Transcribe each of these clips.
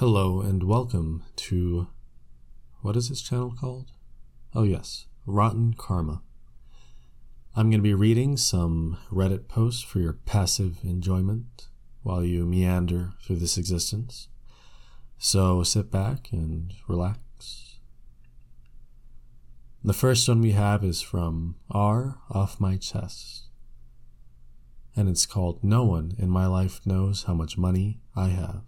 Hello and welcome to what is this channel called? Oh, yes, Rotten Karma. I'm going to be reading some Reddit posts for your passive enjoyment while you meander through this existence. So sit back and relax. The first one we have is from R Off My Chest. And it's called No One in My Life Knows How Much Money I Have.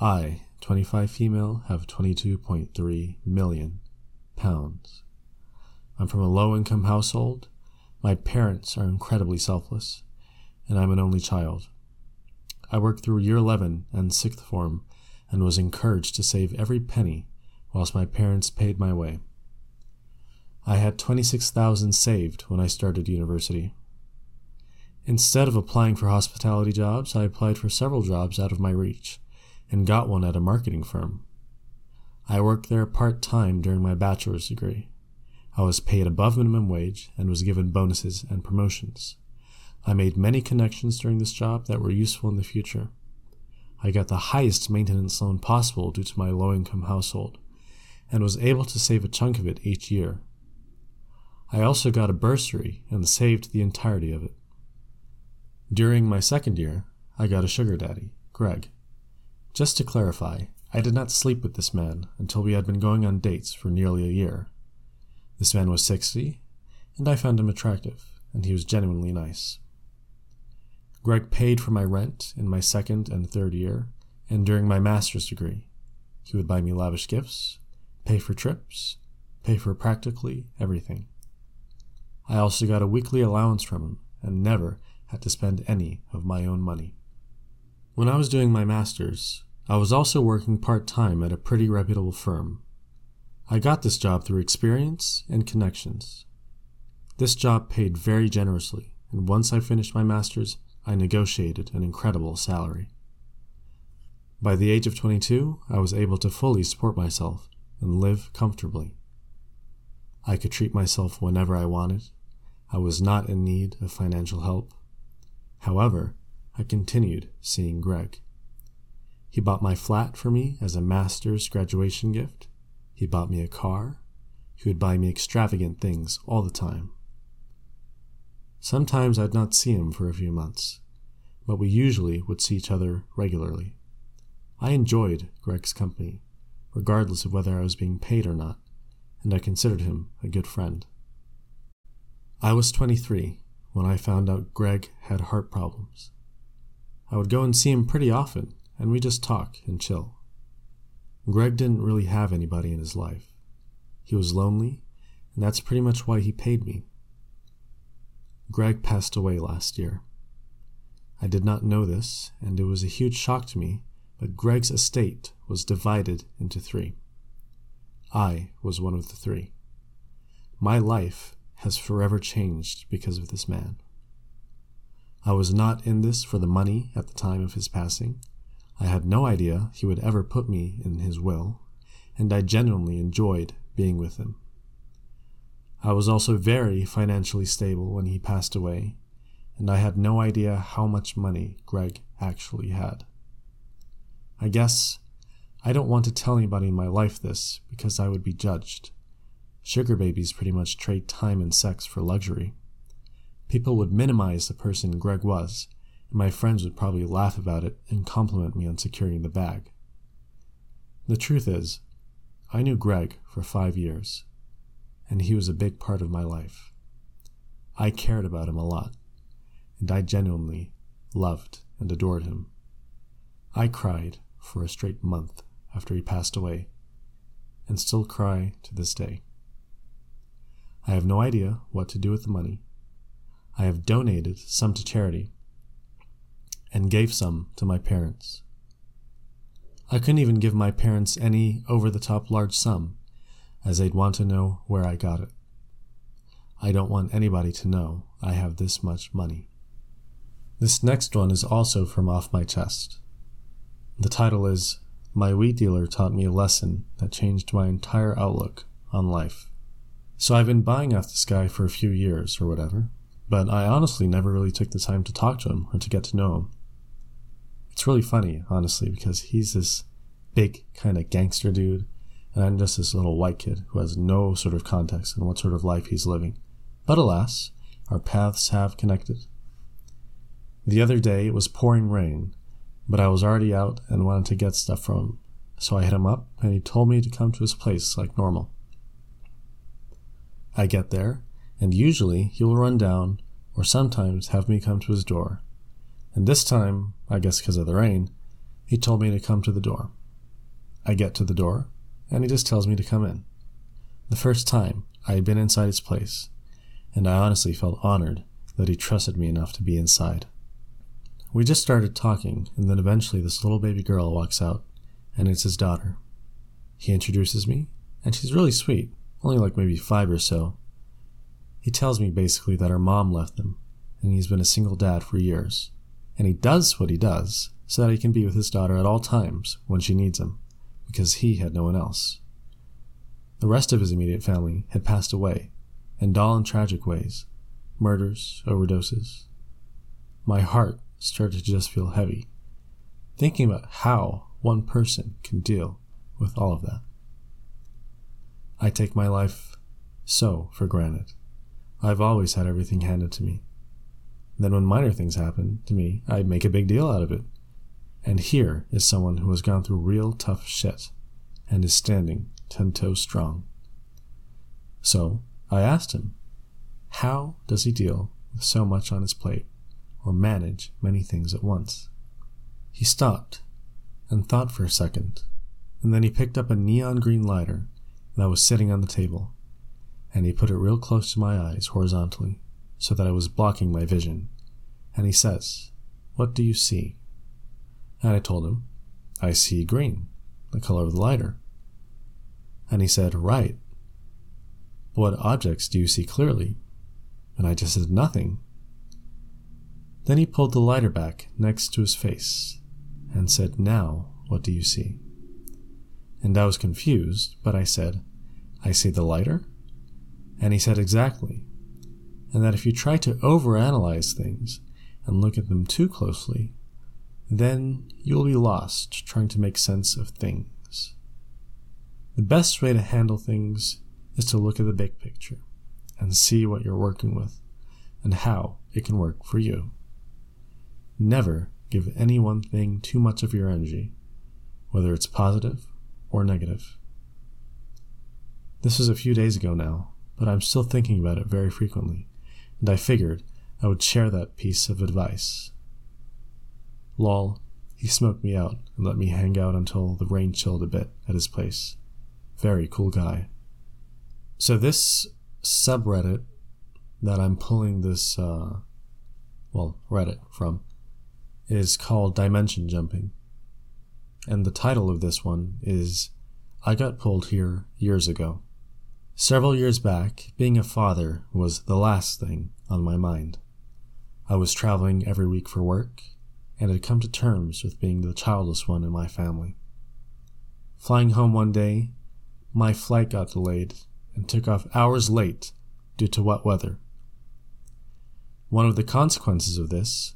I, 25 female, have 22.3 million pounds. I'm from a low income household. My parents are incredibly selfless, and I'm an only child. I worked through year 11 and sixth form and was encouraged to save every penny whilst my parents paid my way. I had 26,000 saved when I started university. Instead of applying for hospitality jobs, I applied for several jobs out of my reach and got one at a marketing firm. I worked there part time during my bachelor's degree. I was paid above minimum wage and was given bonuses and promotions. I made many connections during this job that were useful in the future. I got the highest maintenance loan possible due to my low income household and was able to save a chunk of it each year. I also got a bursary and saved the entirety of it. During my second year, I got a sugar daddy, Greg. Just to clarify, I did not sleep with this man until we had been going on dates for nearly a year. This man was 60, and I found him attractive, and he was genuinely nice. Greg paid for my rent in my second and third year, and during my master's degree. He would buy me lavish gifts, pay for trips, pay for practically everything. I also got a weekly allowance from him and never had to spend any of my own money. When I was doing my master's, I was also working part time at a pretty reputable firm. I got this job through experience and connections. This job paid very generously, and once I finished my master's, I negotiated an incredible salary. By the age of 22, I was able to fully support myself and live comfortably. I could treat myself whenever I wanted. I was not in need of financial help. However, I continued seeing Greg. He bought my flat for me as a master's graduation gift. He bought me a car. He would buy me extravagant things all the time. Sometimes I'd not see him for a few months, but we usually would see each other regularly. I enjoyed Greg's company, regardless of whether I was being paid or not, and I considered him a good friend. I was 23 when I found out Greg had heart problems. I would go and see him pretty often, and we just talk and chill. Greg didn't really have anybody in his life. He was lonely, and that's pretty much why he paid me. Greg passed away last year. I did not know this, and it was a huge shock to me, but Greg's estate was divided into three. I was one of the three. My life has forever changed because of this man. I was not in this for the money at the time of his passing. I had no idea he would ever put me in his will, and I genuinely enjoyed being with him. I was also very financially stable when he passed away, and I had no idea how much money Greg actually had. I guess I don't want to tell anybody in my life this because I would be judged. Sugar babies pretty much trade time and sex for luxury. People would minimize the person Greg was, my friends would probably laugh about it and compliment me on securing the bag. The truth is, I knew Greg for five years, and he was a big part of my life. I cared about him a lot, and I genuinely loved and adored him. I cried for a straight month after he passed away, and still cry to this day. I have no idea what to do with the money. I have donated some to charity and gave some to my parents. I couldn't even give my parents any over the top large sum, as they'd want to know where I got it. I don't want anybody to know I have this much money. This next one is also from Off My Chest. The title is My Weed Dealer Taught Me a Lesson That Changed My Entire Outlook on Life. So I've been buying off this guy for a few years or whatever, but I honestly never really took the time to talk to him or to get to know him. It's really funny, honestly, because he's this big kind of gangster dude, and I'm just this little white kid who has no sort of context in what sort of life he's living. But alas, our paths have connected. The other day it was pouring rain, but I was already out and wanted to get stuff from him, so I hit him up and he told me to come to his place like normal. I get there, and usually he will run down or sometimes have me come to his door. And this time, I guess because of the rain, he told me to come to the door. I get to the door, and he just tells me to come in. The first time I had been inside his place, and I honestly felt honored that he trusted me enough to be inside. We just started talking, and then eventually this little baby girl walks out, and it's his daughter. He introduces me, and she's really sweet, only like maybe five or so. He tells me basically that her mom left them, and he's been a single dad for years. And he does what he does so that he can be with his daughter at all times when she needs him, because he had no one else. The rest of his immediate family had passed away, and all in tragic ways murders, overdoses. My heart started to just feel heavy, thinking about how one person can deal with all of that. I take my life so for granted. I've always had everything handed to me. Then, when minor things happen to me, I make a big deal out of it. And here is someone who has gone through real tough shit and is standing ten toes strong. So I asked him, how does he deal with so much on his plate or manage many things at once? He stopped and thought for a second, and then he picked up a neon green lighter that was sitting on the table, and he put it real close to my eyes horizontally so that it was blocking my vision. And he says, What do you see? And I told him, I see green, the color of the lighter. And he said, Right. What objects do you see clearly? And I just said, Nothing. Then he pulled the lighter back next to his face and said, Now, what do you see? And I was confused, but I said, I see the lighter? And he said, Exactly. And that if you try to overanalyze things and look at them too closely, then you'll be lost trying to make sense of things. The best way to handle things is to look at the big picture and see what you're working with and how it can work for you. Never give any one thing too much of your energy, whether it's positive or negative. This was a few days ago now, but I'm still thinking about it very frequently, and I figured I would share that piece of advice. Lol, he smoked me out and let me hang out until the rain chilled a bit at his place. Very cool guy. So this subreddit that I'm pulling this, uh, well, Reddit from is called Dimension Jumping. And the title of this one is I Got Pulled Here Years Ago. Several years back, being a father was the last thing on my mind. I was traveling every week for work and had come to terms with being the childless one in my family. Flying home one day, my flight got delayed and took off hours late due to wet weather. One of the consequences of this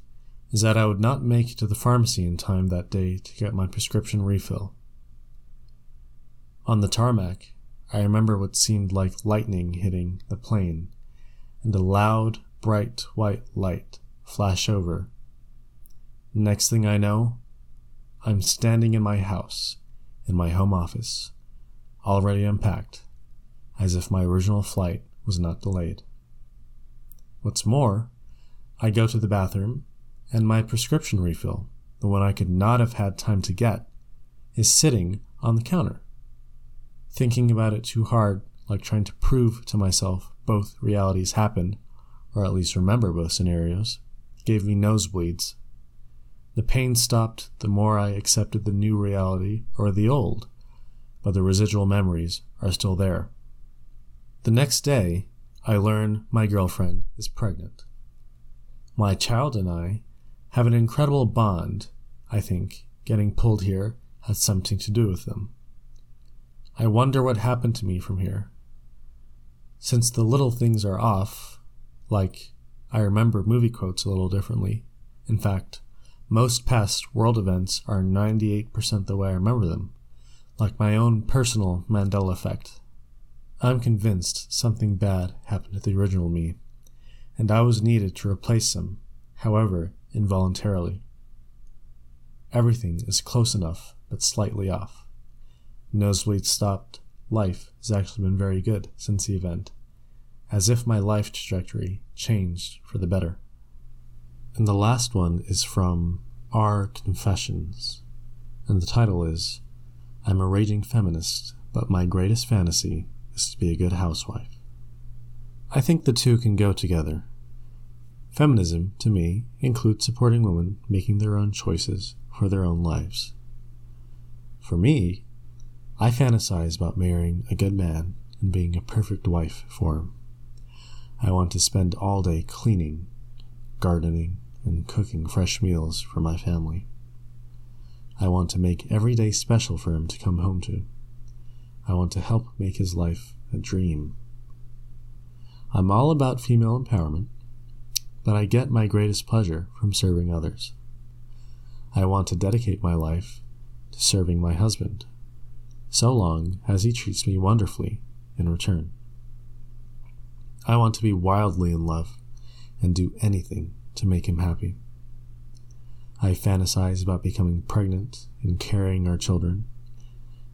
is that I would not make it to the pharmacy in time that day to get my prescription refill. On the tarmac, I remember what seemed like lightning hitting the plane and a loud, bright white light flash over Next thing I know, I'm standing in my house, in my home office, already unpacked, as if my original flight was not delayed. What's more, I go to the bathroom, and my prescription refill, the one I could not have had time to get, is sitting on the counter. Thinking about it too hard, like trying to prove to myself both realities happened, or at least remember both scenarios, gave me nosebleeds the pain stopped the more I accepted the new reality or the old, but the residual memories are still there. The next day, I learn my girlfriend is pregnant. My child and I have an incredible bond. I think getting pulled here had something to do with them. I wonder what happened to me from here. Since the little things are off, like I remember movie quotes a little differently. In fact, most past world events are 98% the way I remember them, like my own personal Mandela effect. I'm convinced something bad happened to the original me, and I was needed to replace him, however, involuntarily. Everything is close enough, but slightly off. Nosebleed stopped. Life has actually been very good since the event, as if my life trajectory changed for the better. And the last one is from R Confessions, and the title is I'm a raging feminist, but my greatest fantasy is to be a good housewife. I think the two can go together. Feminism, to me, includes supporting women making their own choices for their own lives. For me, I fantasize about marrying a good man and being a perfect wife for him. I want to spend all day cleaning, gardening, and cooking fresh meals for my family. I want to make every day special for him to come home to. I want to help make his life a dream. I'm all about female empowerment, but I get my greatest pleasure from serving others. I want to dedicate my life to serving my husband, so long as he treats me wonderfully in return. I want to be wildly in love and do anything to make him happy. I fantasize about becoming pregnant and carrying our children,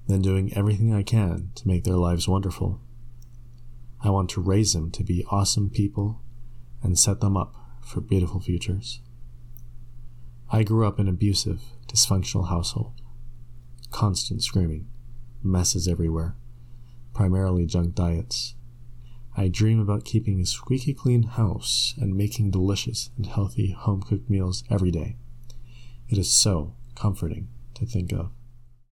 then doing everything I can to make their lives wonderful. I want to raise them to be awesome people and set them up for beautiful futures. I grew up in an abusive, dysfunctional household. Constant screaming, messes everywhere, primarily junk diets. I dream about keeping a squeaky clean house and making delicious and healthy home cooked meals every day. It is so comforting to think of.